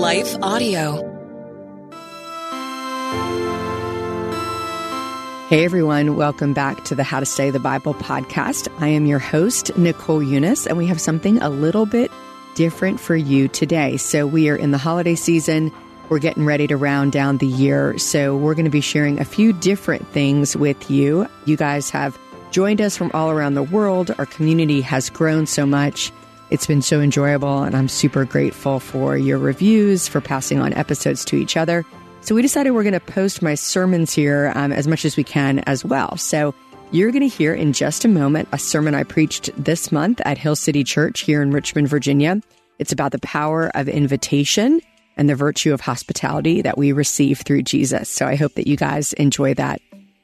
Life Audio. Hey everyone, welcome back to the How to Study the Bible podcast. I am your host, Nicole Unice, and we have something a little bit different for you today. So, we are in the holiday season. We're getting ready to round down the year. So, we're going to be sharing a few different things with you. You guys have joined us from all around the world. Our community has grown so much. It's been so enjoyable, and I'm super grateful for your reviews, for passing on episodes to each other. So we decided we're going to post my sermons here um, as much as we can as well. So you're going to hear in just a moment a sermon I preached this month at Hill City Church here in Richmond, Virginia. It's about the power of invitation and the virtue of hospitality that we receive through Jesus. So I hope that you guys enjoy that.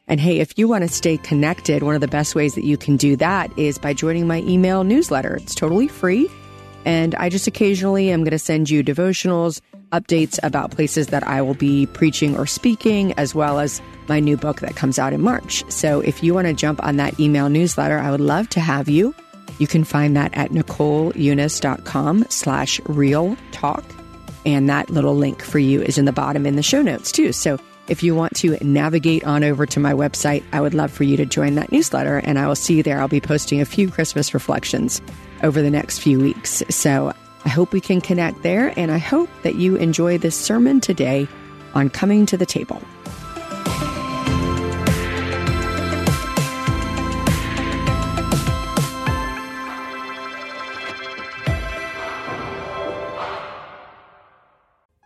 And hey, if you want to stay connected, one of the best ways that you can do that is by joining my email newsletter. It's totally free. And I just occasionally am going to send you devotionals, updates about places that I will be preaching or speaking, as well as my new book that comes out in March. So if you want to jump on that email newsletter, I would love to have you. You can find that at nicoleunice.com slash real talk. And that little link for you is in the bottom in the show notes too. So if you want to navigate on over to my website, I would love for you to join that newsletter and I will see you there. I'll be posting a few Christmas reflections over the next few weeks. So I hope we can connect there and I hope that you enjoy this sermon today on coming to the table.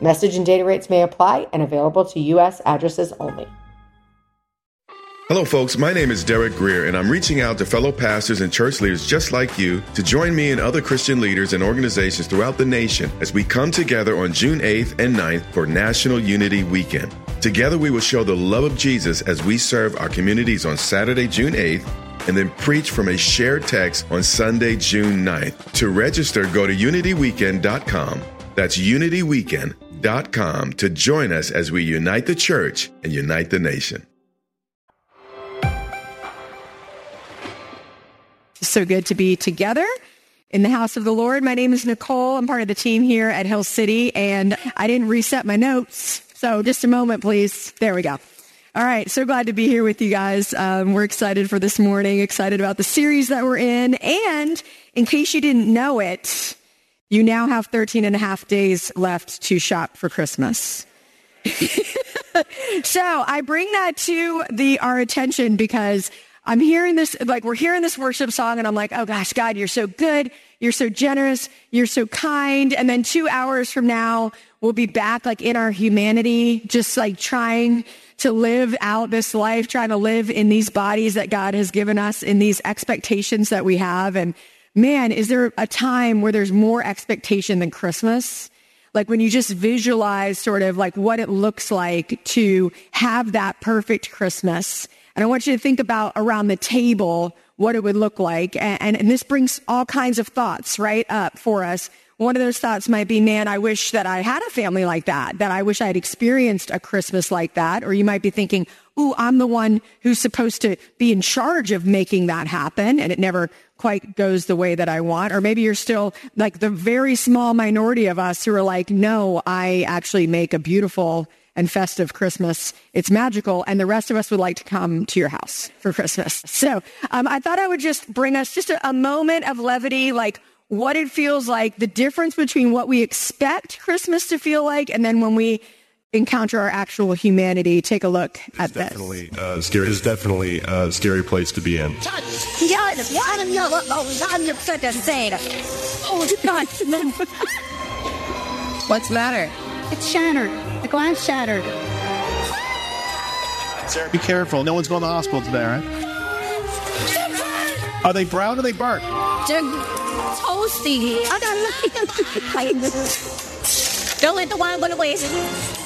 Message and data rates may apply and available to U.S. addresses only. Hello, folks. My name is Derek Greer, and I'm reaching out to fellow pastors and church leaders just like you to join me and other Christian leaders and organizations throughout the nation as we come together on June 8th and 9th for National Unity Weekend. Together, we will show the love of Jesus as we serve our communities on Saturday, June 8th, and then preach from a shared text on Sunday, June 9th. To register, go to unityweekend.com. That's unityweekend.com to join us as we unite the church and unite the nation. So good to be together in the house of the Lord. My name is Nicole. I'm part of the team here at Hill City, and I didn't reset my notes. So just a moment, please. There we go. All right. So glad to be here with you guys. Um, we're excited for this morning, excited about the series that we're in. And in case you didn't know it, you now have 13 and a half days left to shop for Christmas. so I bring that to the, our attention because I'm hearing this, like we're hearing this worship song and I'm like, oh gosh, God, you're so good. You're so generous. You're so kind. And then two hours from now, we'll be back like in our humanity, just like trying to live out this life, trying to live in these bodies that God has given us, in these expectations that we have. And man, is there a time where there's more expectation than Christmas? Like when you just visualize sort of like what it looks like to have that perfect Christmas and I want you to think about around the table what it would look like. And, and, and, this brings all kinds of thoughts right up for us. One of those thoughts might be, man, I wish that I had a family like that, that I wish I had experienced a Christmas like that. Or you might be thinking, ooh, I'm the one who's supposed to be in charge of making that happen. And it never quite goes the way that I want. Or maybe you're still like the very small minority of us who are like, no, I actually make a beautiful and festive Christmas. It's magical, and the rest of us would like to come to your house for Christmas. So um, I thought I would just bring us just a, a moment of levity, like what it feels like, the difference between what we expect Christmas to feel like, and then when we encounter our actual humanity. Take a look at this. Definitely uh, scary. It's definitely a scary place to be in. What's the matter? It's shattered. The glass shattered. Sarah, be careful. No one's going to the hospital today, right? Are they brown or are they burnt? They're toasty. I don't know. Don't let the wine go to waste.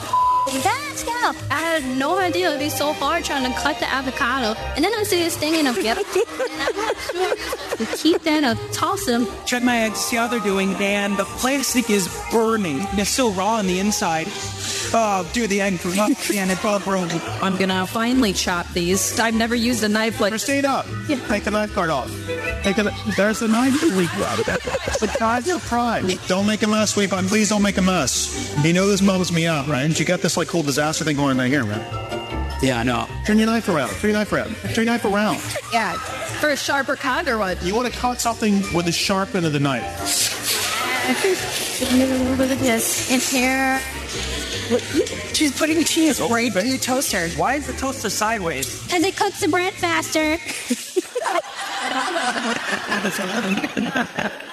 That's yeah. I had no idea it'd be so hard trying to cut the avocado. And then I see this thing in a get to keep that and toss them. Check my eggs, see how they're doing, and the plastic is burning. It's still raw on the inside. Oh, dude, the egg grew up and it's all broken. I'm gonna finally chop these. I've never used a knife like Christine, up. Yeah. Take the knife guard off. Take the, there's the knife leak. But God, your pride. Don't make a mess, sweetheart. Please don't make a mess. You know this bums me out, right? You got this like cool disaster thing going on here, man. Yeah, I know. Turn your knife around. Turn your knife around. Turn your knife around. Yeah, for a sharper cut or what? You want to cut something with the sharp end of the knife. Look at this. In here. She's putting cheese right in the toaster. Why is the toaster sideways? Because it cooks the bread faster.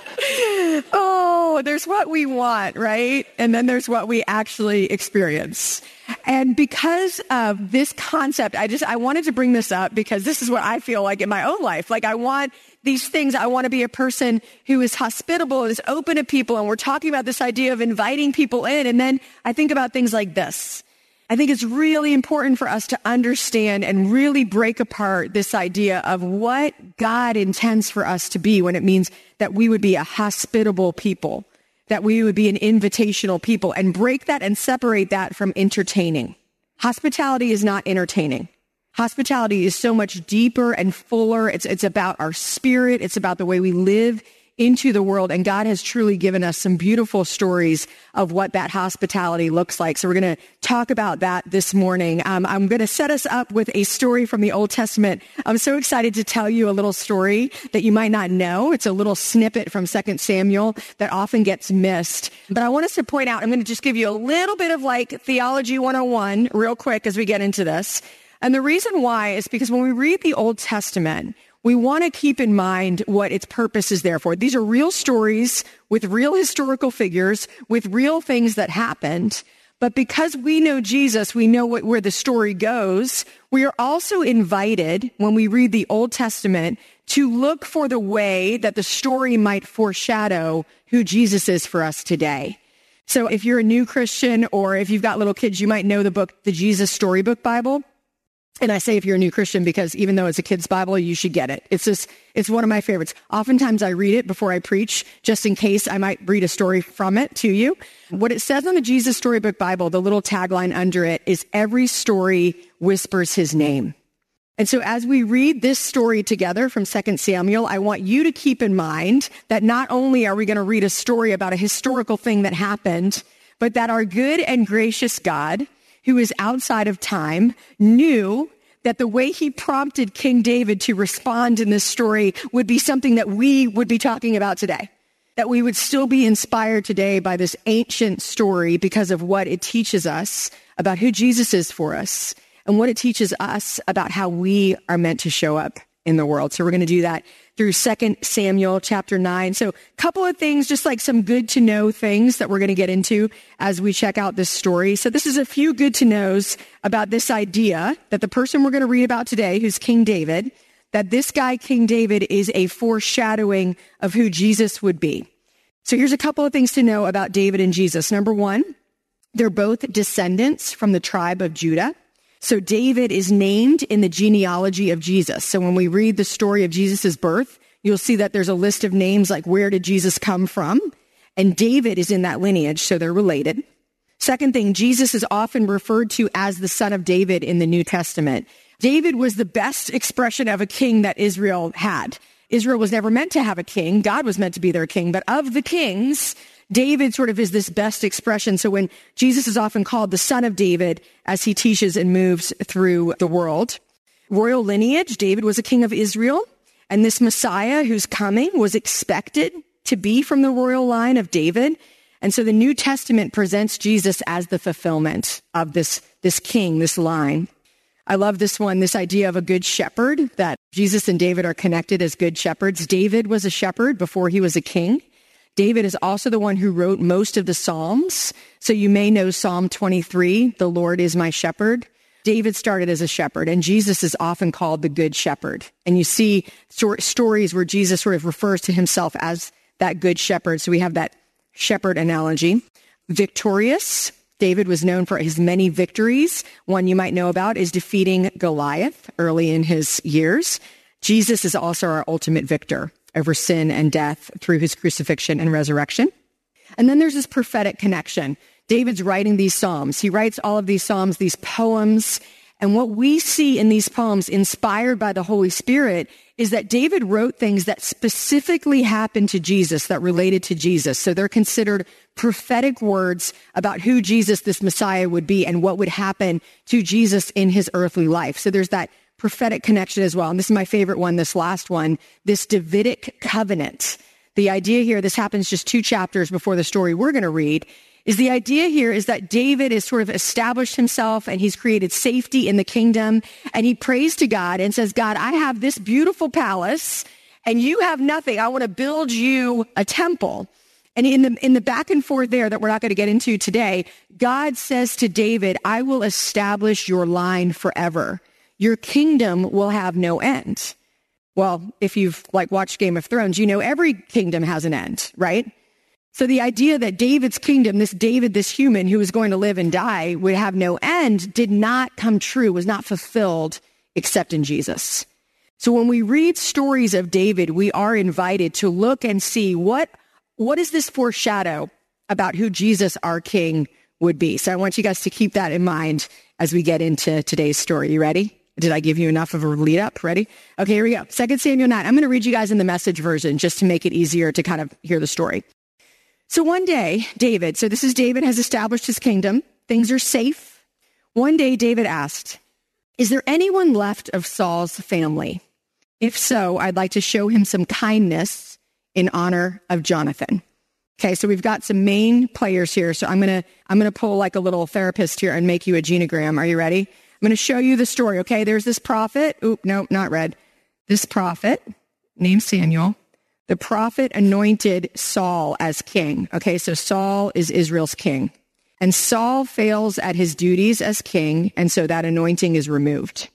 Oh, there's what we want, right? And then there's what we actually experience. And because of this concept, I just, I wanted to bring this up because this is what I feel like in my own life. Like I want these things. I want to be a person who is hospitable, is open to people. And we're talking about this idea of inviting people in. And then I think about things like this. I think it's really important for us to understand and really break apart this idea of what God intends for us to be when it means that we would be a hospitable people, that we would be an invitational people and break that and separate that from entertaining. Hospitality is not entertaining. Hospitality is so much deeper and fuller. It's, it's about our spirit. It's about the way we live into the world. And God has truly given us some beautiful stories of what that hospitality looks like. So we're going to talk about that this morning. Um, I'm going to set us up with a story from the Old Testament. I'm so excited to tell you a little story that you might not know. It's a little snippet from 2 Samuel that often gets missed. But I want us to point out, I'm going to just give you a little bit of like theology 101 real quick as we get into this. And the reason why is because when we read the Old Testament, we want to keep in mind what its purpose is there for. These are real stories with real historical figures, with real things that happened. But because we know Jesus, we know what, where the story goes. We are also invited when we read the Old Testament to look for the way that the story might foreshadow who Jesus is for us today. So if you're a new Christian or if you've got little kids, you might know the book, the Jesus Storybook Bible. And I say if you're a new Christian because even though it's a kid's Bible, you should get it. It's just, it's one of my favorites. Oftentimes I read it before I preach, just in case I might read a story from it to you. What it says on the Jesus Storybook Bible, the little tagline under it is every story whispers his name. And so as we read this story together from 2 Samuel, I want you to keep in mind that not only are we going to read a story about a historical thing that happened, but that our good and gracious God, who is outside of time, knew that the way he prompted King David to respond in this story would be something that we would be talking about today. That we would still be inspired today by this ancient story because of what it teaches us about who Jesus is for us and what it teaches us about how we are meant to show up in the world. So we're going to do that through 2 Samuel chapter 9. So a couple of things, just like some good to know things that we're going to get into as we check out this story. So this is a few good to knows about this idea that the person we're going to read about today, who's King David, that this guy, King David, is a foreshadowing of who Jesus would be. So here's a couple of things to know about David and Jesus. Number one, they're both descendants from the tribe of Judah. So David is named in the genealogy of Jesus. So when we read the story of Jesus' birth, you'll see that there's a list of names like where did Jesus come from? And David is in that lineage, so they're related. Second thing, Jesus is often referred to as the son of David in the New Testament. David was the best expression of a king that Israel had. Israel was never meant to have a king. God was meant to be their king. But of the kings, David sort of is this best expression. So when Jesus is often called the son of David as he teaches and moves through the world, royal lineage, David was a king of Israel. And this Messiah who's coming was expected to be from the royal line of David. And so the New Testament presents Jesus as the fulfillment of this, this king, this line. I love this one, this idea of a good shepherd, that Jesus and David are connected as good shepherds. David was a shepherd before he was a king. David is also the one who wrote most of the Psalms. So you may know Psalm 23, the Lord is my shepherd. David started as a shepherd, and Jesus is often called the good shepherd. And you see stories where Jesus sort of refers to himself as that good shepherd. So we have that shepherd analogy. Victorious. David was known for his many victories. One you might know about is defeating Goliath early in his years. Jesus is also our ultimate victor over sin and death through his crucifixion and resurrection. And then there's this prophetic connection. David's writing these Psalms. He writes all of these Psalms, these poems. And what we see in these poems, inspired by the Holy Spirit, is that David wrote things that specifically happened to Jesus, that related to Jesus. So they're considered prophetic words about who Jesus, this Messiah, would be and what would happen to Jesus in his earthly life. So there's that prophetic connection as well. And this is my favorite one, this last one, this Davidic covenant. The idea here, this happens just two chapters before the story we're going to read, is the idea here is that David has sort of established himself and he's created safety in the kingdom and he prays to God and says, God, I have this beautiful palace and you have nothing. I want to build you a temple. And in the, in the back and forth there that we're not going to get into today, God says to David, I will establish your line forever. Your kingdom will have no end. Well, if you've like watched Game of Thrones, you know every kingdom has an end, right? So the idea that David's kingdom, this David, this human who was going to live and die, would have no end did not come true, was not fulfilled except in Jesus. So when we read stories of David, we are invited to look and see what, what is this foreshadow about who Jesus, our king, would be. So I want you guys to keep that in mind as we get into today's story. You ready? Did I give you enough of a lead up? Ready? Okay, here we go. Second Samuel 9. I'm going to read you guys in the message version just to make it easier to kind of hear the story. So one day, David, so this is David has established his kingdom. Things are safe. One day, David asked, Is there anyone left of Saul's family? If so, I'd like to show him some kindness in honor of Jonathan. Okay, so we've got some main players here. So I'm gonna I'm gonna pull like a little therapist here and make you a genogram. Are you ready? I'm gonna show you the story. Okay, there's this prophet. Oop, nope, not red. This prophet named Samuel the prophet anointed Saul as king. Okay, so Saul is Israel's king. And Saul fails at his duties as king, and so that anointing is removed.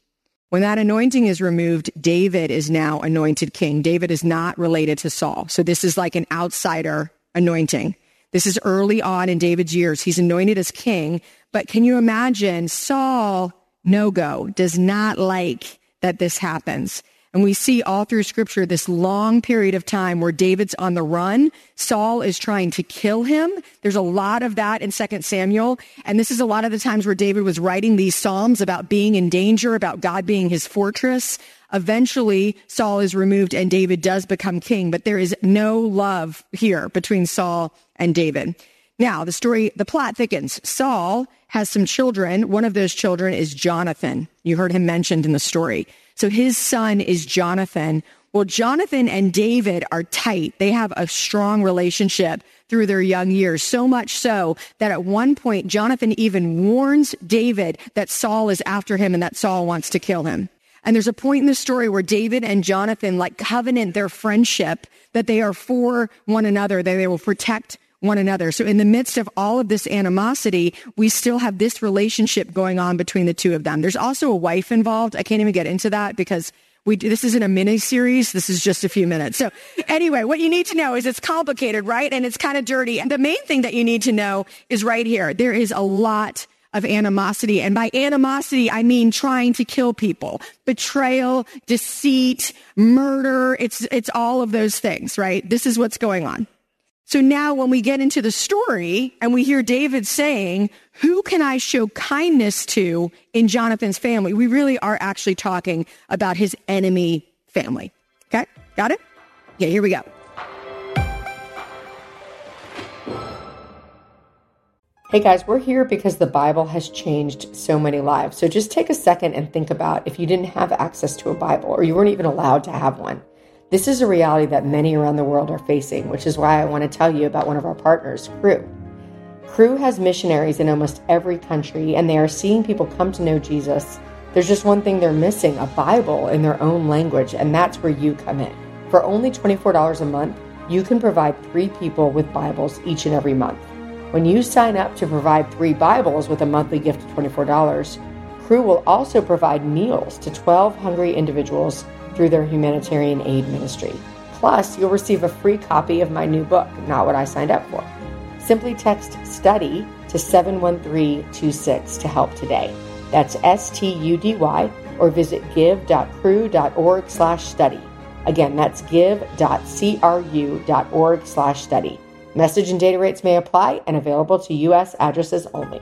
When that anointing is removed, David is now anointed king. David is not related to Saul. So this is like an outsider anointing. This is early on in David's years. He's anointed as king, but can you imagine Saul, no go, does not like that this happens. And we see all through scripture this long period of time where David's on the run. Saul is trying to kill him. There's a lot of that in 2 Samuel. And this is a lot of the times where David was writing these Psalms about being in danger, about God being his fortress. Eventually, Saul is removed and David does become king, but there is no love here between Saul and David. Now, the story, the plot thickens. Saul has some children. One of those children is Jonathan. You heard him mentioned in the story. So his son is Jonathan. Well, Jonathan and David are tight. They have a strong relationship through their young years, so much so that at one point, Jonathan even warns David that Saul is after him and that Saul wants to kill him. And there's a point in the story where David and Jonathan like covenant their friendship that they are for one another, that they will protect one another. So in the midst of all of this animosity, we still have this relationship going on between the two of them. There's also a wife involved. I can't even get into that because we this isn't a mini series. This is just a few minutes. So anyway, what you need to know is it's complicated, right? And it's kind of dirty. And the main thing that you need to know is right here. There is a lot of animosity. And by animosity, I mean trying to kill people, betrayal, deceit, murder. It's, it's all of those things, right? This is what's going on. So now when we get into the story and we hear David saying, who can I show kindness to in Jonathan's family? We really are actually talking about his enemy family. Okay. Got it? Okay. Here we go. Hey guys, we're here because the Bible has changed so many lives. So just take a second and think about if you didn't have access to a Bible or you weren't even allowed to have one This is a reality that many around the world are facing, which is why I want to tell you about one of our partners, Cru. Cru has missionaries in almost every country, and they are seeing people come to know Jesus. There's just one thing they're missing a Bible in their own language, and that's where you come in. For only $24 a month, you can provide three people with Bibles each and every month. When you sign up to provide three Bibles with a monthly gift of $24, Cru will also provide meals to 12 hungry individuals through their humanitarian aid ministry. Plus, you'll receive a free copy of my new book, Not What I Signed Up For. Simply text STUDY to 71326 to help today. That's S-T-U-D-Y or visit give.cru.org slash study. Again, that's give.cru.org slash study. Message and data rates may apply and available to U.S. addresses only.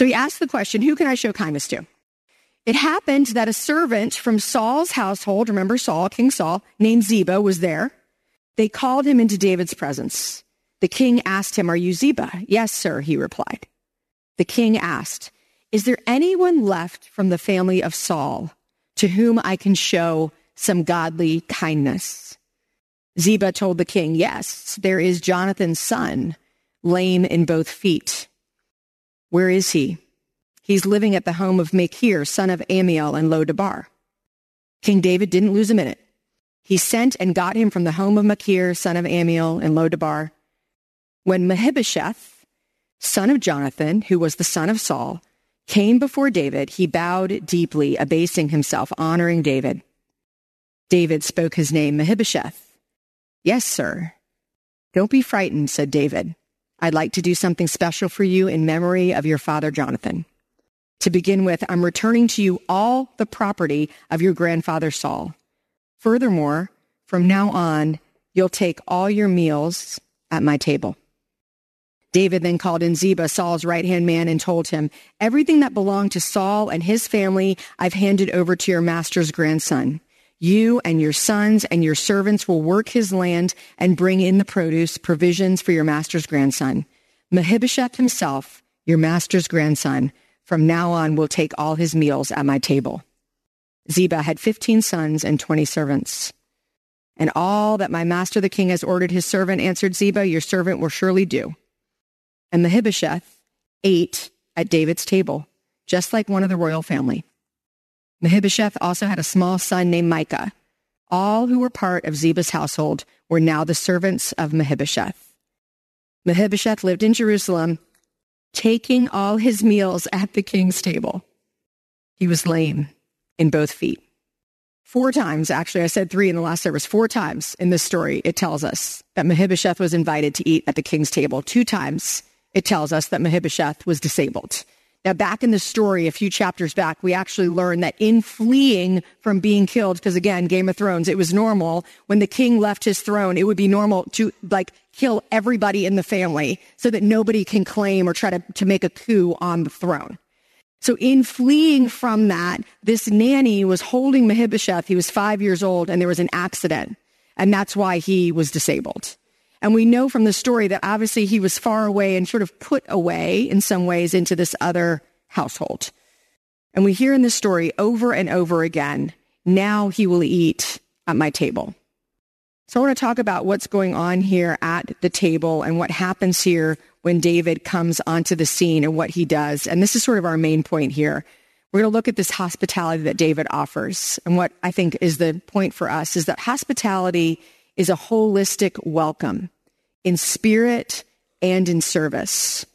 So he asked the question, Who can I show kindness to? It happened that a servant from Saul's household, remember Saul, King Saul, named Ziba, was there. They called him into David's presence. The king asked him, Are you Ziba? Yes, sir, he replied. The king asked, Is there anyone left from the family of Saul to whom I can show some godly kindness? Ziba told the king, Yes, there is Jonathan's son, lame in both feet. Where is he? He's living at the home of Machir, son of Amiel in Lo-debar. King David didn't lose a minute. He sent and got him from the home of Machir, son of Amiel in Lo-debar. When Mephibosheth, son of Jonathan, who was the son of Saul, came before David, he bowed deeply, abasing himself, honoring David. David spoke his name, Mephibosheth. Yes, sir. Don't be frightened, said David. I'd like to do something special for you in memory of your father, Jonathan. To begin with, I'm returning to you all the property of your grandfather, Saul. Furthermore, from now on, you'll take all your meals at my table. David then called in Ziba, Saul's right hand man, and told him, Everything that belonged to Saul and his family, I've handed over to your master's grandson. You and your sons and your servants will work his land and bring in the produce, provisions for your master's grandson. Mephibosheth himself, your master's grandson, from now on will take all his meals at my table. Ziba had 15 sons and 20 servants. And all that my master the king has ordered his servant, answered Ziba, your servant will surely do. And Mephibosheth ate at David's table, just like one of the royal family. Mephibosheth also had a small son named Micah. All who were part of Ziba's household were now the servants of Mephibosheth. Mephibosheth lived in Jerusalem, taking all his meals at the king's table. He was lame in both feet. Four times, actually, I said three in the last service, four times in this story, it tells us that Mephibosheth was invited to eat at the king's table. Two times, it tells us that Mephibosheth was disabled. Now, back in the story, a few chapters back, we actually learned that in fleeing from being killed, because again, Game of Thrones, it was normal when the king left his throne, it would be normal to like kill everybody in the family so that nobody can claim or try to, to make a coup on the throne. So in fleeing from that, this nanny was holding Mephibosheth. He was five years old and there was an accident. And that's why he was disabled. And we know from the story that obviously he was far away and sort of put away in some ways into this other household. And we hear in this story over and over again, now he will eat at my table. So I want to talk about what's going on here at the table and what happens here when David comes onto the scene and what he does. And this is sort of our main point here. We're going to look at this hospitality that David offers. And what I think is the point for us is that hospitality is a holistic welcome in spirit and in service.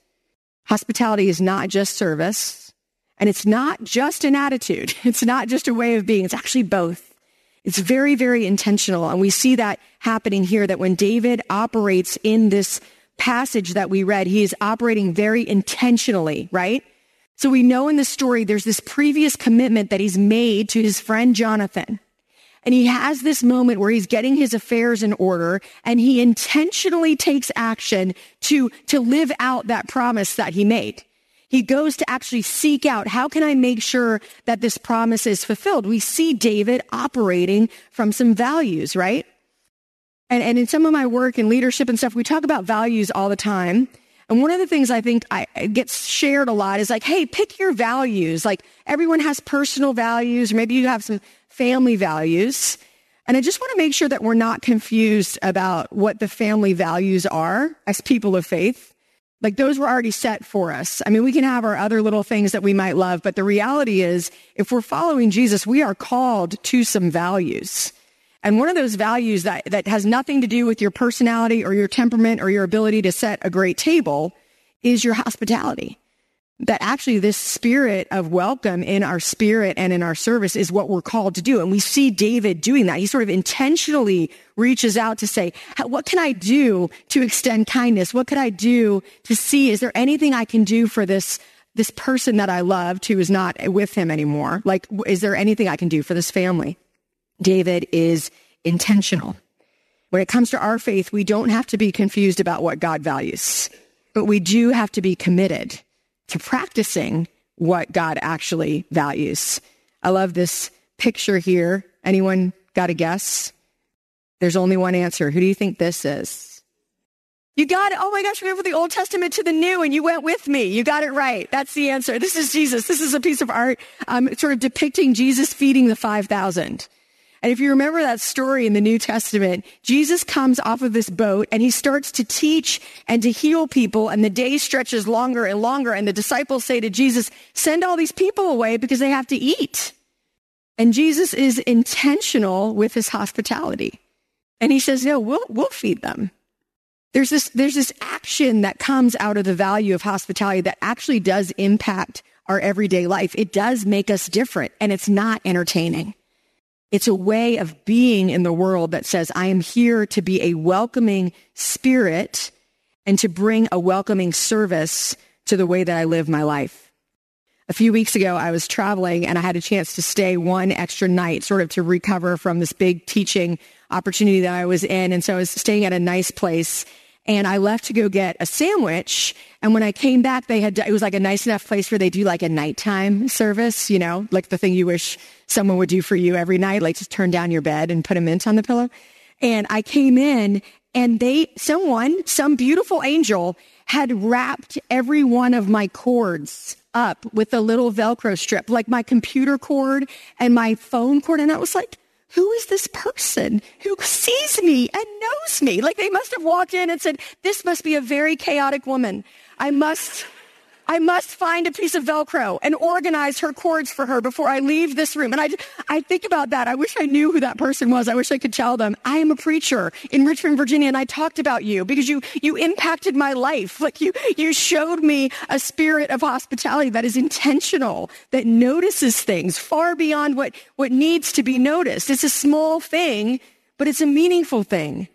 Hospitality is not just service, and it's not just an attitude. It's not just a way of being. It's actually both. It's very, very intentional. And we see that happening here that when David operates in this passage that we read, he is operating very intentionally, right? So we know in the story there's this previous commitment that he's made to his friend Jonathan. And he has this moment where he's getting his affairs in order and he intentionally takes action to, to live out that promise that he made. He goes to actually seek out, how can I make sure that this promise is fulfilled? We see David operating from some values, right? And, and in some of my work and leadership and stuff, we talk about values all the time. And one of the things I think I, gets shared a lot is like, hey, pick your values. Like everyone has personal values, or maybe you have some family values. And I just want to make sure that we're not confused about what the family values are as people of faith. Like those were already set for us. I mean, we can have our other little things that we might love, but the reality is if we're following Jesus, we are called to some values. And one of those values that, that has nothing to do with your personality or your temperament or your ability to set a great table is your hospitality. That actually this spirit of welcome in our spirit and in our service is what we're called to do. And we see David doing that. He sort of intentionally reaches out to say, what can I do to extend kindness? What could I do to see? Is there anything I can do for this this person that I loved who is not with him anymore? Like, is there anything I can do for this family? David is intentional. When it comes to our faith, we don't have to be confused about what God values, but we do have to be committed to practicing what God actually values. I love this picture here. Anyone got a guess? There's only one answer. Who do you think this is? You got it. Oh my gosh, we went from the Old Testament to the New and you went with me. You got it right. That's the answer. This is Jesus. This is a piece of art um, sort of depicting Jesus feeding the 5,000. And if you remember that story in the New Testament, Jesus comes off of this boat and he starts to teach and to heal people and the day stretches longer and longer. And the disciples say to Jesus, send all these people away because they have to eat. And Jesus is intentional with his hospitality. And he says, no, we'll, we'll feed them. There's this, there's this action that comes out of the value of hospitality that actually does impact our everyday life. It does make us different and it's not entertaining. It's a way of being in the world that says, I am here to be a welcoming spirit and to bring a welcoming service to the way that I live my life. A few weeks ago, I was traveling and I had a chance to stay one extra night, sort of to recover from this big teaching opportunity that I was in. And so I was staying at a nice place and I left to go get a sandwich. And when I came back, they had, it was like a nice enough place where they do like a nighttime service, you know, like the thing you wish someone would do for you every night, like just turn down your bed and put a mint on the pillow. And I came in and they, someone, some beautiful angel had wrapped every one of my cords up with a little Velcro strip, like my computer cord and my phone cord. And I was like, who is this person who sees me and knows me? Like they must have walked in and said, this must be a very chaotic woman. I must I must find a piece of Velcro and organize her cords for her before I leave this room. And I, I think about that. I wish I knew who that person was. I wish I could tell them I am a preacher in Richmond, Virginia, and I talked about you because you, you impacted my life. Like you, you showed me a spirit of hospitality that is intentional, that notices things far beyond what, what needs to be noticed. It's a small thing, but it's a meaningful thing.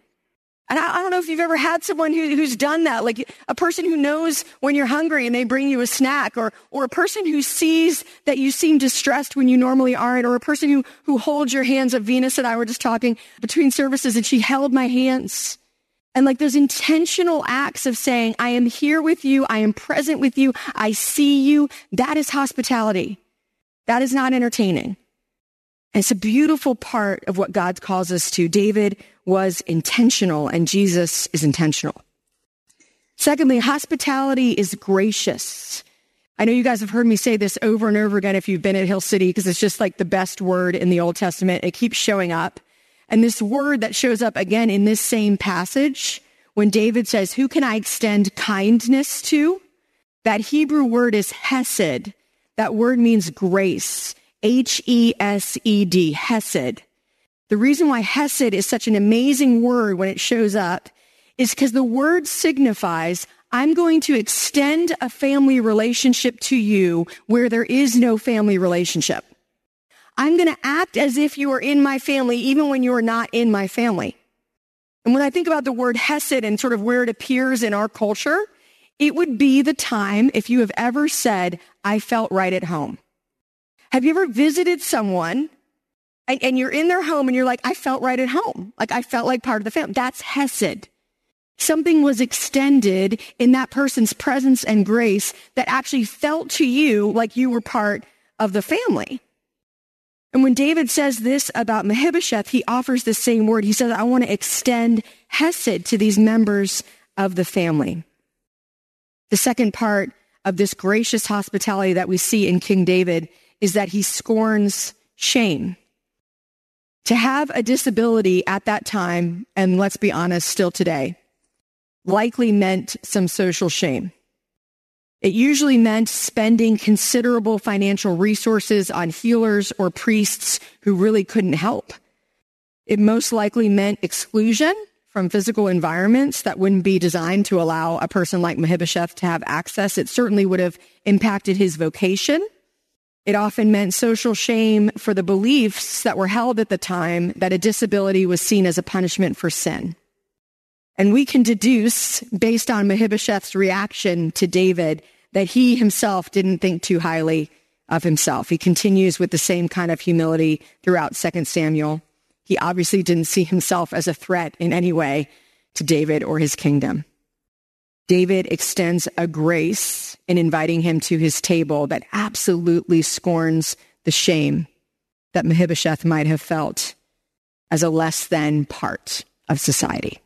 And I, I, don't know if you've ever had someone who, who's done that, like a person who knows when you're hungry and they bring you a snack, or, or a person who sees that you seem distressed when you normally aren't, or a person who, who holds your hands. Of Venus and I were just talking between services and she held my hands. And like those intentional acts of saying, I am here with you. I am present with you. I see you. That is hospitality. That is not entertaining. And it's a beautiful part of what God calls us to. David was intentional and Jesus is intentional. Secondly, hospitality is gracious. I know you guys have heard me say this over and over again if you've been at Hill City because it's just like the best word in the Old Testament. It keeps showing up. And this word that shows up again in this same passage, when David says, who can I extend kindness to? That Hebrew word is hesed. That word means grace. H-E-S-E-D, Hesed. The reason why Hesed is such an amazing word when it shows up is because the word signifies I'm going to extend a family relationship to you where there is no family relationship. I'm going to act as if you are in my family even when you are not in my family. And when I think about the word Hesed and sort of where it appears in our culture, it would be the time if you have ever said, I felt right at home. Have you ever visited someone and, and, you're in their home and you're like, I felt right at home. Like I felt like part of the family. That's Hesed. Something was extended in that person's presence and grace that actually felt to you like you were part of the family. And when David says this about Mephibosheth, he offers the same word. He says, I want to extend Hesed to these members of the family. The second part of this gracious hospitality that we see in King David is that he scorns shame. To have a disability at that time, and let's be honest, still today, likely meant some social shame. It usually meant spending considerable financial resources on healers or priests who really couldn't help. It most likely meant exclusion from physical environments that wouldn't be designed to allow a person like Mephibosheth to have access. It certainly would have impacted his vocation. It often meant social shame for the beliefs that were held at the time that a disability was seen as a punishment for sin. And we can deduce, based on Mephibosheth's reaction to David, that he himself didn't think too highly of himself. He continues with the same kind of humility throughout 2 Samuel. He obviously didn't see himself as a threat in any way to David or his kingdom. David extends a grace in inviting him to his table that absolutely scorns the shame that Mephibosheth might have felt as a less than part of society.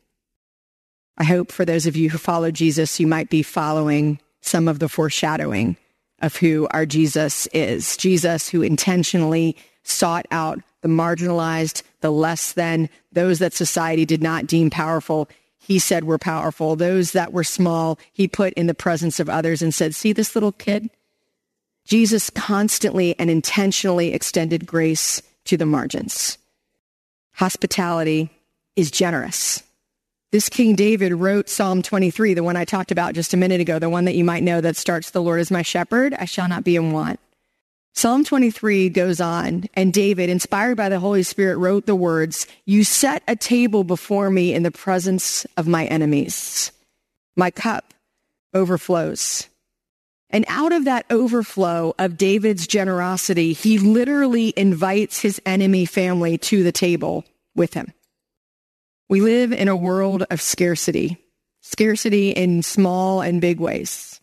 I hope for those of you who follow Jesus, you might be following some of the foreshadowing of who our Jesus is. Jesus who intentionally sought out the marginalized, the less than, those that society did not deem powerful. He said were powerful. Those that were small, he put in the presence of others and said, see this little kid? Jesus constantly and intentionally extended grace to the margins. Hospitality is generous. This King David wrote Psalm 23, the one I talked about just a minute ago, the one that you might know that starts, The Lord is my shepherd, I shall not be in want. Psalm 23 goes on, and David, inspired by the Holy Spirit, wrote the words, You set a table before me in the presence of my enemies. My cup overflows. And out of that overflow of David's generosity, he literally invites his enemy family to the table with him. We live in a world of scarcity, scarcity in small and big ways.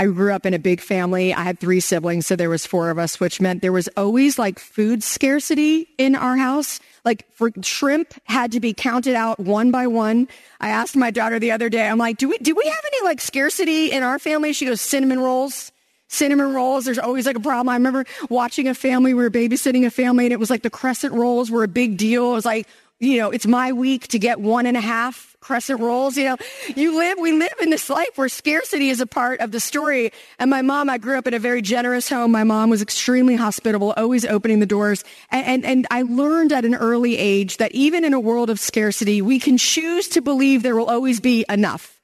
I grew up in a big family. I had three siblings, so there was four of us, which meant there was always like food scarcity in our house. Like four shrimp had to be counted out one by one. I asked my daughter the other day, I'm like, do we, do we have any like scarcity in our family? She goes, cinnamon rolls cinnamon rolls. There's always like a problem. I remember watching a family, we were babysitting a family and it was like the crescent rolls were a big deal. It was like, you know, it's my week to get one and a half crescent rolls. You know, you live, we live in this life where scarcity is a part of the story. And my mom, I grew up in a very generous home. My mom was extremely hospitable, always opening the doors. And, and, and I learned at an early age that even in a world of scarcity, we can choose to believe there will always be enough.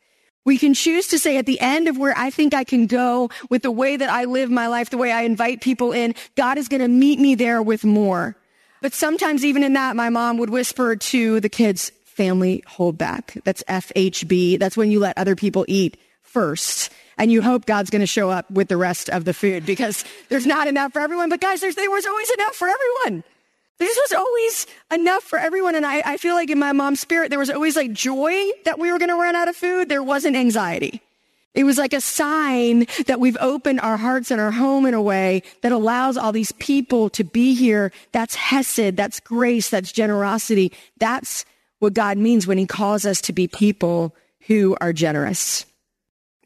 We can choose to say at the end of where I think I can go with the way that I live my life, the way I invite people in, God is going to meet me there with more. But sometimes even in that, my mom would whisper to the kids, family hold back. That's FHB. That's when you let other people eat first. And you hope God's going to show up with the rest of the food because there's not enough for everyone. But guys, there was always enough for everyone. There was always enough for everyone. And I, I feel like in my mom's spirit, there was always like joy that we were going to run out of food. There wasn't anxiety. It was like a sign that we've opened our hearts and our home in a way that allows all these people to be here. That's Hesed. That's grace. That's generosity. That's what God means when he calls us to be people who are generous.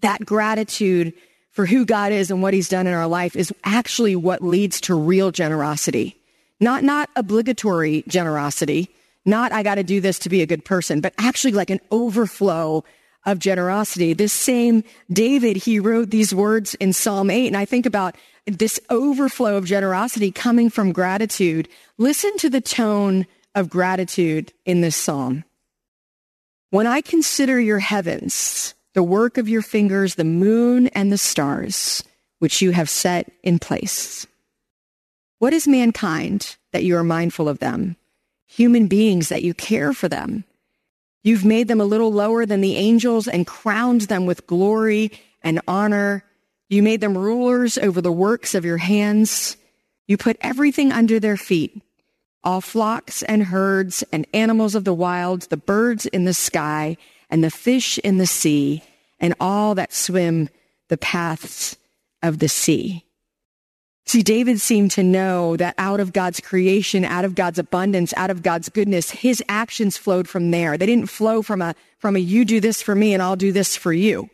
That gratitude for who God is and what he's done in our life is actually what leads to real generosity. Not, not obligatory generosity. Not, I got to do this to be a good person, but actually like an overflow of generosity. This same David, he wrote these words in Psalm 8. And I think about this overflow of generosity coming from gratitude. Listen to the tone of gratitude in this psalm. When I consider your heavens, the work of your fingers, the moon and the stars, which you have set in place. What is mankind that you are mindful of them? Human beings that you care for them. You've made them a little lower than the angels and crowned them with glory and honor. You made them rulers over the works of your hands. You put everything under their feet, all flocks and herds and animals of the wild, the birds in the sky and the fish in the sea and all that swim the paths of the sea. See, David seemed to know that out of God's creation, out of God's abundance, out of God's goodness, his actions flowed from there. They didn't flow from a, from a, you do this for me and I'll do this for you.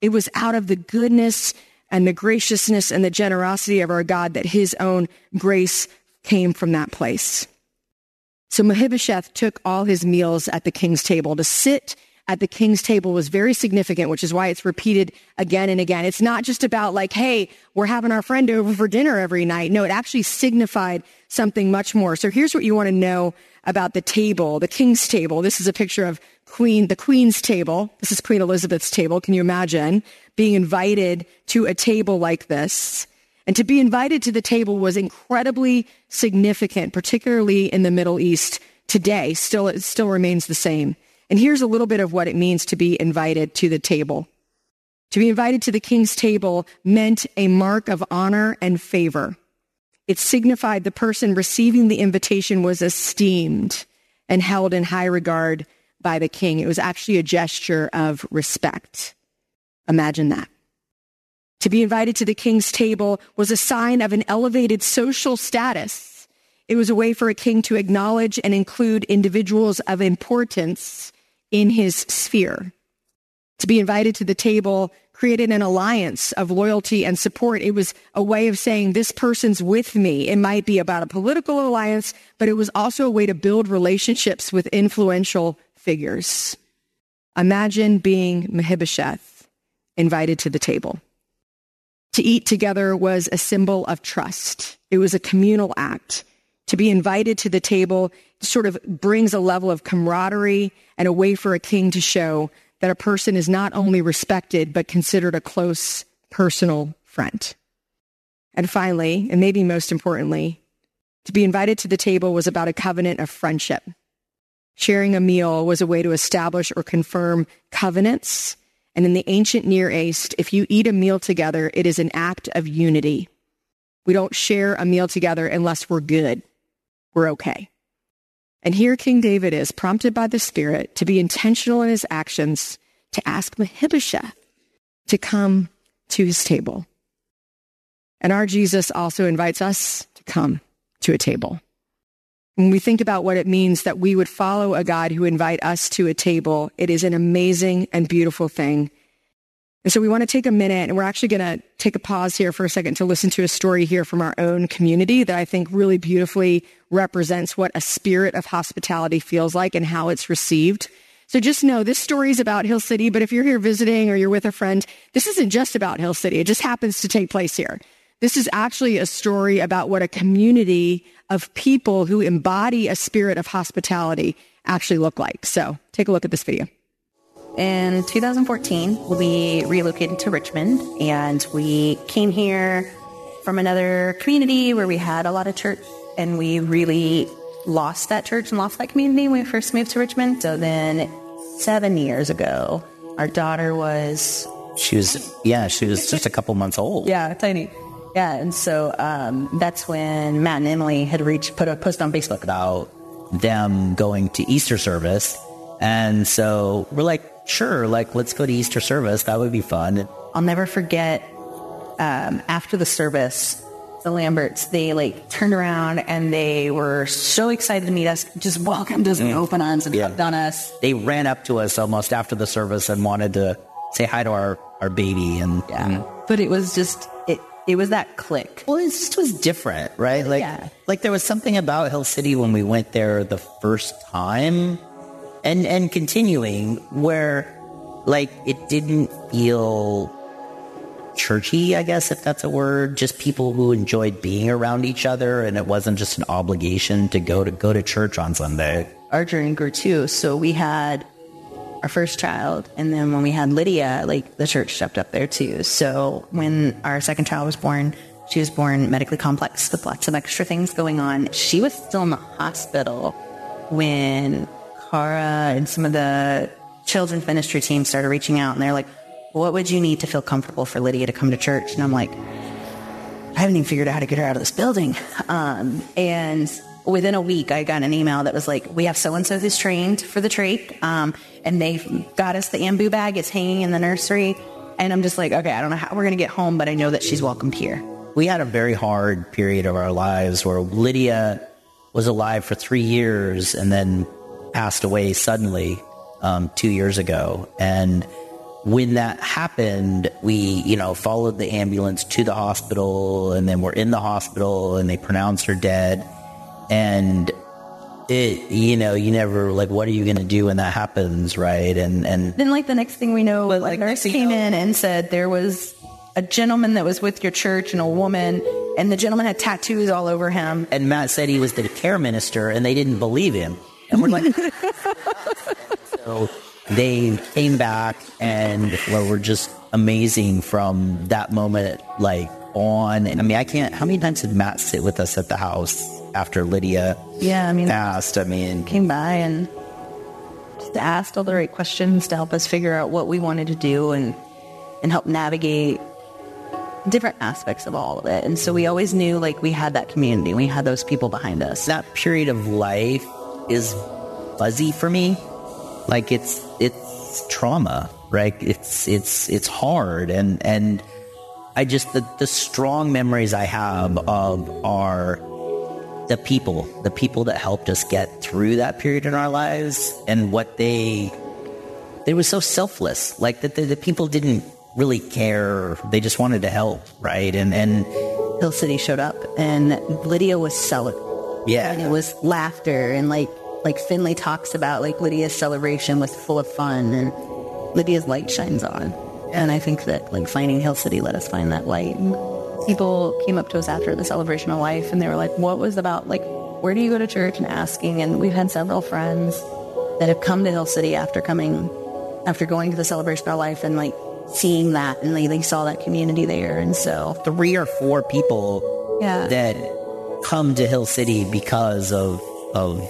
It was out of the goodness and the graciousness and the generosity of our God that his own grace came from that place. So Mephibosheth took all his meals at the king's table to sit at the king's table was very significant, which is why it's repeated again and again. It's not just about like, hey, we're having our friend over for dinner every night. No, it actually signified something much more. So here's what you want to know about the table, the king's table. This is a picture of Queen, the Queen's table. This is Queen Elizabeth's table. Can you imagine being invited to a table like this? And to be invited to the table was incredibly significant, particularly in the Middle East today. Still, it still remains the same. And here's a little bit of what it means to be invited to the table. To be invited to the king's table meant a mark of honor and favor. It signified the person receiving the invitation was esteemed and held in high regard by the king. It was actually a gesture of respect. Imagine that. To be invited to the king's table was a sign of an elevated social status. It was a way for a king to acknowledge and include individuals of importance in his sphere. To be invited to the table created an alliance of loyalty and support. It was a way of saying, this person's with me. It might be about a political alliance, but it was also a way to build relationships with influential figures. Imagine being Mephibosheth invited to the table. To eat together was a symbol of trust. It was a communal act. To be invited to the table sort of brings a level of camaraderie and a way for a king to show that a person is not only respected, but considered a close personal friend. And finally, and maybe most importantly, to be invited to the table was about a covenant of friendship. Sharing a meal was a way to establish or confirm covenants. And in the ancient Near East, if you eat a meal together, it is an act of unity. We don't share a meal together unless we're good. We're okay. And here King David is, prompted by the Spirit to be intentional in his actions, to ask Mephibosheth to come to his table. And our Jesus also invites us to come to a table. When we think about what it means that we would follow a God who invite us to a table, it is an amazing and beautiful thing. And so we want to take a minute and we're actually going to take a pause here for a second to listen to a story here from our own community that I think really beautifully represents what a spirit of hospitality feels like and how it's received. So just know this story is about Hill City, but if you're here visiting or you're with a friend, this isn't just about Hill City. It just happens to take place here. This is actually a story about what a community of people who embody a spirit of hospitality actually look like. So take a look at this video. In 2014, we relocated to Richmond and we came here from another community where we had a lot of church and we really lost that church and lost that community when we first moved to Richmond. So then seven years ago, our daughter was. She was, yeah, she was just a couple months old. Yeah, tiny. Yeah, and so um, that's when Matt and Emily had reached, put a post on Facebook about them going to Easter service. And so we're like, sure, like, let's go to Easter service. That would be fun. I'll never forget um, after the service, the Lamberts, they like turned around and they were so excited to meet us, just welcomed us with open arms and Yeah. hugged on us. They ran up to us almost after the service and wanted to say hi to our, our baby. And Yeah. But it was just, it, was that click. Well, it just was different, right? Like, Yeah. like there was something about Hill City when we went there the first time, and and continuing where, like, it didn't feel churchy, I guess if that's a word. Just people who enjoyed being around each other, and it wasn't just an obligation to go to go to church on Sunday. Our journey grew too. So we had our first child, and then when we had Lydia, like the church stepped up there too. So when our second child was born, she was born medically complex with lots of extra things going on. She was still in the hospital when Cara and some of the children's ministry team started reaching out and they're like, what would you need to feel comfortable for Lydia to come to church? And I'm like, I haven't even figured out how to get her out of this building. Um, and within a week, I got an email that was like, we have so-and-so who's trained for the trach. Um, and they got us the Ambu bag. It's hanging in the nursery. And I'm just like, okay, I don't know how we're to get home, but I know that she's welcomed here. We had a very hard period of our lives where Lydia was alive for three years and then passed away suddenly um, two years ago. And when that happened, we, you know, followed the ambulance to the hospital and then we're in the hospital and they pronounced her dead. And it, you know, you never like, what are you going to do when that happens? Right. And, and then like the next thing we know, But, like, like, nurse came know- in and said there was a gentleman that was with your church and a woman and the gentleman had tattoos all over him. and Matt said he was the care minister, and they didn't believe him. And we're like, so they came back and well, were just amazing from that moment, like on. And I mean, I can't. How many times did Matt sit with us at the house after Lydia Yeah, I mean, passed? I mean, came by and just asked all the right questions to help us figure out what we wanted to do and and help navigate different aspects of all of it. And so we always knew like we had that community, we had those people behind us. that period of life is fuzzy for me. Like it's it's trauma, right? It's it's it's hard, and and I just the the strong memories I have of are the people, the people that helped us get through that period in our lives, and what they they were so selfless, like that the, the people didn't really care; they just wanted to help, right? And and Hill City showed up and Lydia was celebrating. yeah, And it was laughter and like like Finley talks about like Lydia's celebration was full of fun and Lydia's light shines on. And I think that like finding Hill City let us find that light. People came up to us after the celebration of life and they were like, What was about like where do you go to church and asking? And we've had several friends that have come to Hill City after coming after going to the celebration of life and like seeing that and they, they saw that community there and so. Three or four people yeah. that come to Hill City because of of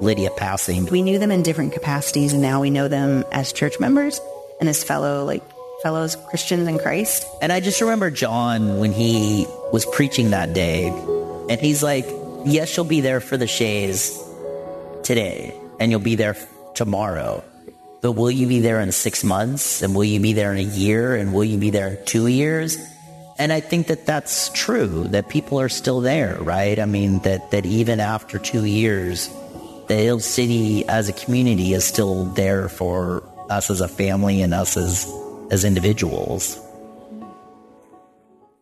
Lydia passing. we knew them in different capacities and now we know them as church members and as fellow like fellows Christians in Christ. And I just remember John when he was preaching that day, and he's like, "Yes, you'll be there for the shays today, and you'll be there tomorrow." But will you be there in six months? And will you be there in a year? And will you be there two years? And I think that that's true, that people are still there, right? I mean, that, that even after two years, the Hill City as a community is still there for us as a family and us as, as individuals.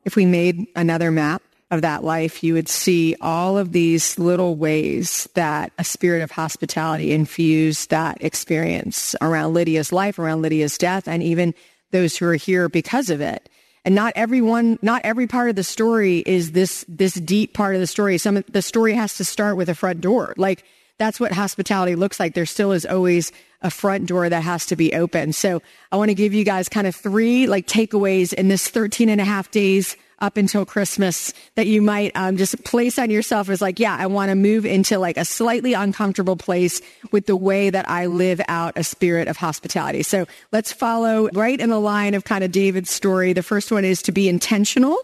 If we made another map of that life, you would see all of these little ways that a spirit of hospitality infused that experience around Lydia's life, around Lydia's death, and even those who are here because of it. And not everyone, not every part of the story is this, this deep part of the story. Some of the story has to start with a front door. Like that's what hospitality looks like. There still is always a front door that has to be open. So I want to give you guys kind of three like takeaways in this 13 and a half days up until Christmas that you might um, just place on yourself as like, yeah, I want to move into like a slightly uncomfortable place with the way that I live out a spirit of hospitality. So let's follow right in the line of kind of David's story. The first one is to be intentional,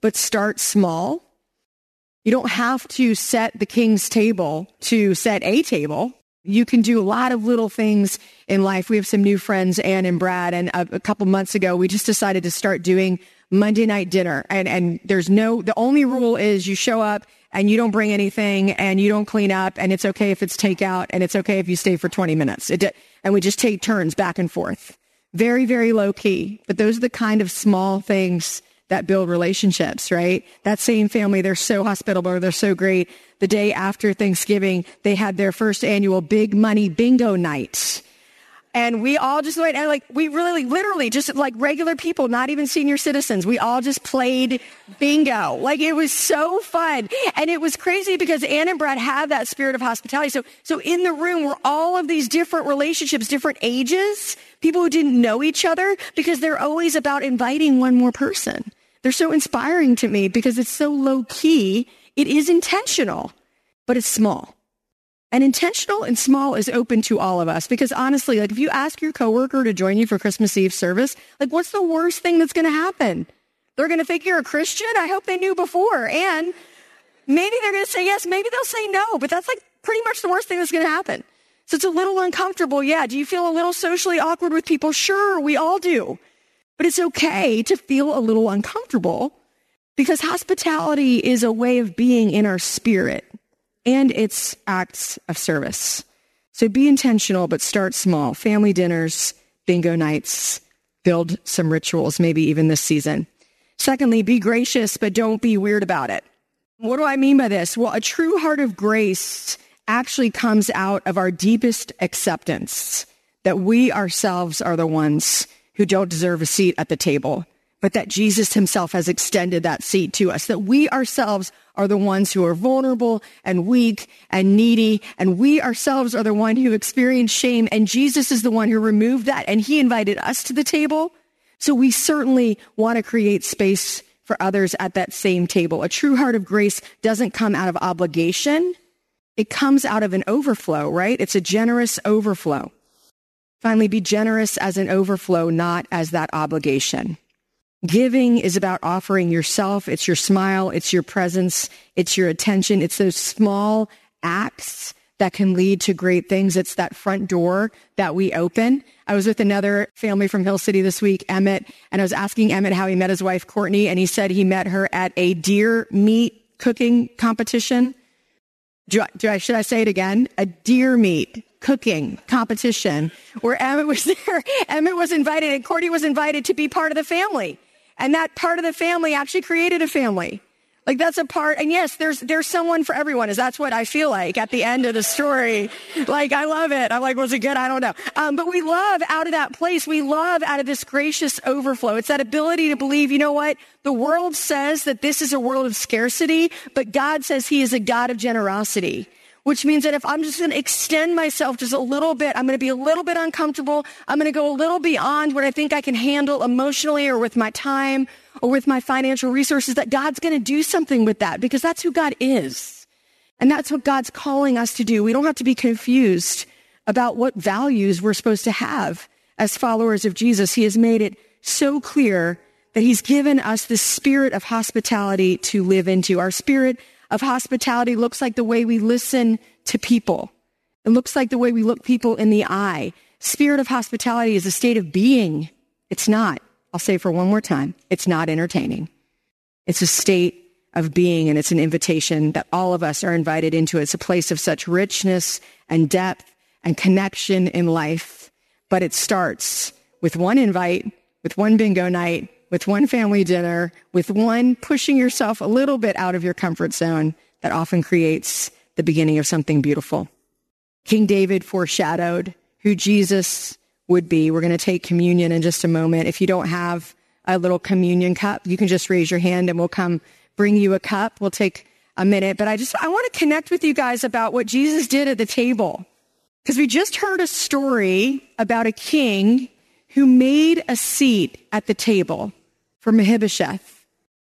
but start small. You don't have to set the king's table to set a table. You can do a lot of little things in life. We have some new friends, Ann and Brad, and a, a couple months ago, we just decided to start doing Monday night dinner. And, and there's no, the only rule is you show up and you don't bring anything and you don't clean up and it's okay if it's takeout and it's okay if you stay for 20 minutes. It, and we just take turns back and forth. Very, very low key. But those are the kind of small things that build relationships, right? That same family, they're so hospitable. They're so great. The day after Thanksgiving, they had their first annual big money bingo night. And we all just went and like, we really, literally just like regular people, not even senior citizens. We all just played bingo. Like it was so fun. And it was crazy because Ann and Brad have that spirit of hospitality. So, so in the room were all of these different relationships, different ages, people who didn't know each other because they're always about inviting one more person. They're so inspiring to me because it's so low key. It is intentional, but it's small. And intentional and small is open to all of us because honestly, like if you ask your coworker to join you for Christmas Eve service, like what's the worst thing that's going to happen? They're going to think you're a Christian. I hope they knew before. And maybe they're going to say yes. Maybe they'll say no, but that's like pretty much the worst thing that's going to happen. So it's a little uncomfortable. Yeah. Do you feel a little socially awkward with people? Sure. We all do. But it's okay to feel a little uncomfortable because hospitality is a way of being in our spirit and it's acts of service. So be intentional, but start small. Family dinners, bingo nights, build some rituals, maybe even this season. Secondly, be gracious, but don't be weird about it. What do I mean by this? Well, a true heart of grace actually comes out of our deepest acceptance that we ourselves are the ones who don't deserve a seat at the table, but that Jesus himself has extended that seat to us, that we ourselves are the ones who are vulnerable and weak and needy, and we ourselves are the one who experience shame, and Jesus is the one who removed that, and he invited us to the table. So we certainly want to create space for others at that same table. A true heart of grace doesn't come out of obligation. It comes out of an overflow, right? It's a generous overflow. Finally, be generous as an overflow, not as that obligation. Giving is about offering yourself. It's your smile. It's your presence. It's your attention. It's those small acts that can lead to great things. It's that front door that we open. I was with another family from Hill City this week, Emmett, and I was asking Emmett how he met his wife, Courtney, and he said he met her at a deer meat cooking competition. Do I, do I, should I say it again? A deer meat cooking competition where Emmett was there. Emmett was invited and Courtney was invited to be part of the family. And that part of the family actually created a family. Like that's a part, and yes, there's, there's someone for everyone, is that's what I feel like at the end of the story. Like, I love it. I'm like, was it good? I don't know. Um, but we love out of that place. We love out of this gracious overflow. It's that ability to believe, you know what? The world says that this is a world of scarcity, but God says he is a God of generosity which means that if I'm just going to extend myself just a little bit, I'm going to be a little bit uncomfortable. I'm going to go a little beyond what I think I can handle emotionally or with my time or with my financial resources, that God's going to do something with that because that's who God is. And that's what God's calling us to do. We don't have to be confused about what values we're supposed to have as followers of Jesus. He has made it so clear that he's given us the spirit of hospitality to live into. Our spirit of hospitality looks like the way we listen to people. It looks like the way we look people in the eye. Spirit of hospitality is a state of being. It's not. I'll say for one more time. It's not entertaining. It's a state of being and it's an invitation that all of us are invited into. It's a place of such richness and depth and connection in life. But it starts with one invite, with one bingo night, with one family dinner, with one pushing yourself a little bit out of your comfort zone that often creates the beginning of something beautiful. King David foreshadowed who Jesus would be. We're going to take communion in just a moment. If you don't have a little communion cup, you can just raise your hand and we'll come bring you a cup. We'll take a minute, but I just, I want to connect with you guys about what Jesus did at the table. Because we just heard a story about a king who made a seat at the table for Mephibosheth.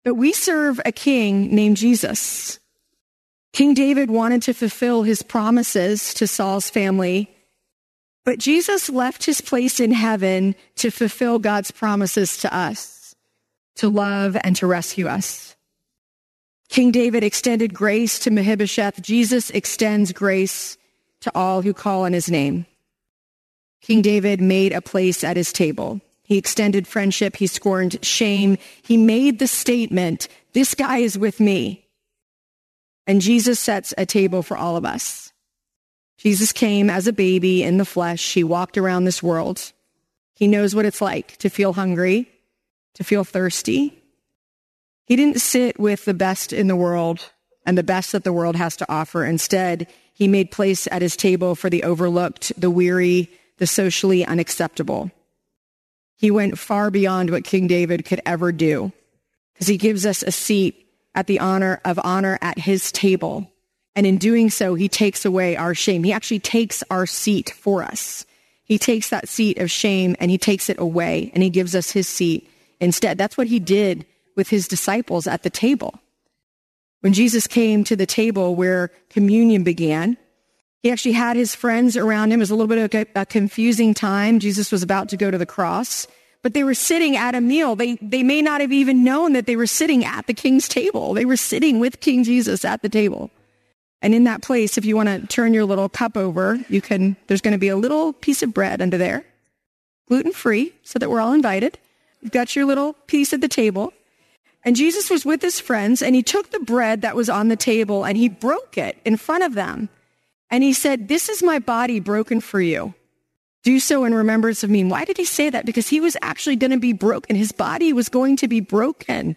But we serve a king named Jesus. King David wanted to fulfill his promises to Saul's family, but Jesus left his place in heaven to fulfill God's promises to us, to love and to rescue us. King David extended grace to Mephibosheth. Jesus extends grace to all who call on his name. King David made a place at his table. He extended friendship. He scorned shame. He made the statement, this guy is with me. And Jesus sets a table for all of us. Jesus came as a baby in the flesh. He walked around this world. He knows what it's like to feel hungry, to feel thirsty. He didn't sit with the best in the world and the best that the world has to offer. Instead, he made place at his table for the overlooked, the weary, the socially unacceptable. He went far beyond what King David could ever do because he gives us a seat at the honor of honor at his table. And in doing so, he takes away our shame. He actually takes our seat for us. He takes that seat of shame and he takes it away and he gives us his seat instead. That's what he did with his disciples at the table. When Jesus came to the table where communion began, He actually had his friends around him. It was a little bit of a, confusing time. Jesus was about to go to the cross, but they were sitting at a meal. They, they may not have even known that they were sitting at the king's table. They were sitting with King Jesus at the table. And in that place, if you want to turn your little cup over, you can, there's going to be a little piece of bread under there, gluten free, so that we're all invited. You've got your little piece at the table. And Jesus was with his friends and he took the bread that was on the table and he broke it in front of them. And he said, This is my body broken for you. Do so in remembrance of me. Why did he say that? Because he was actually going to be broken. His body was going to be broken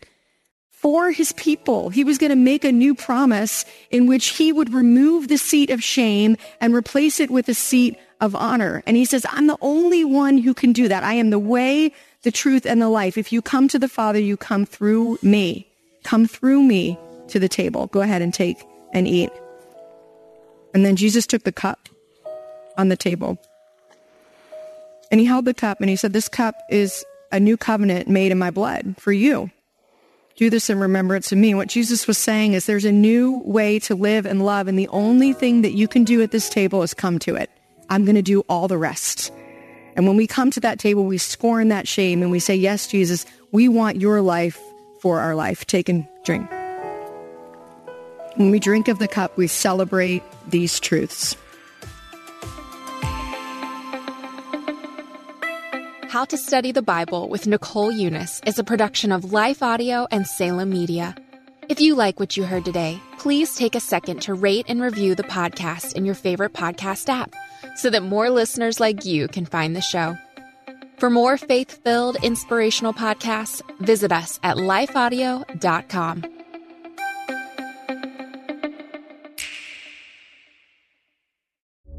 for his people. He was going to make a new promise in which he would remove the seat of shame and replace it with a seat of honor. And he says, I'm the only one who can do that. I am the way, the truth, and the life. If you come to the Father, you come through me. Come through me to the table. Go ahead and take and eat. And then Jesus took the cup on the table. And he held the cup and he said, This cup is a new covenant made in my blood for you. Do this in remembrance of me. What Jesus was saying is there's a new way to live and love, and the only thing that you can do at this table is come to it. I'm going to do all the rest. And when we come to that table, we scorn that shame and we say, Yes, Jesus, we want your life for our life. Take and drink. When we drink of the cup, we celebrate these truths. How to Study the Bible with Nicole Unice is a production of Life Audio and Salem Media. If you like what you heard today, please take a second to rate and review the podcast in your favorite podcast app so that more listeners like you can find the show. For more faith filled, inspirational podcasts, visit us at lifeaudio.com.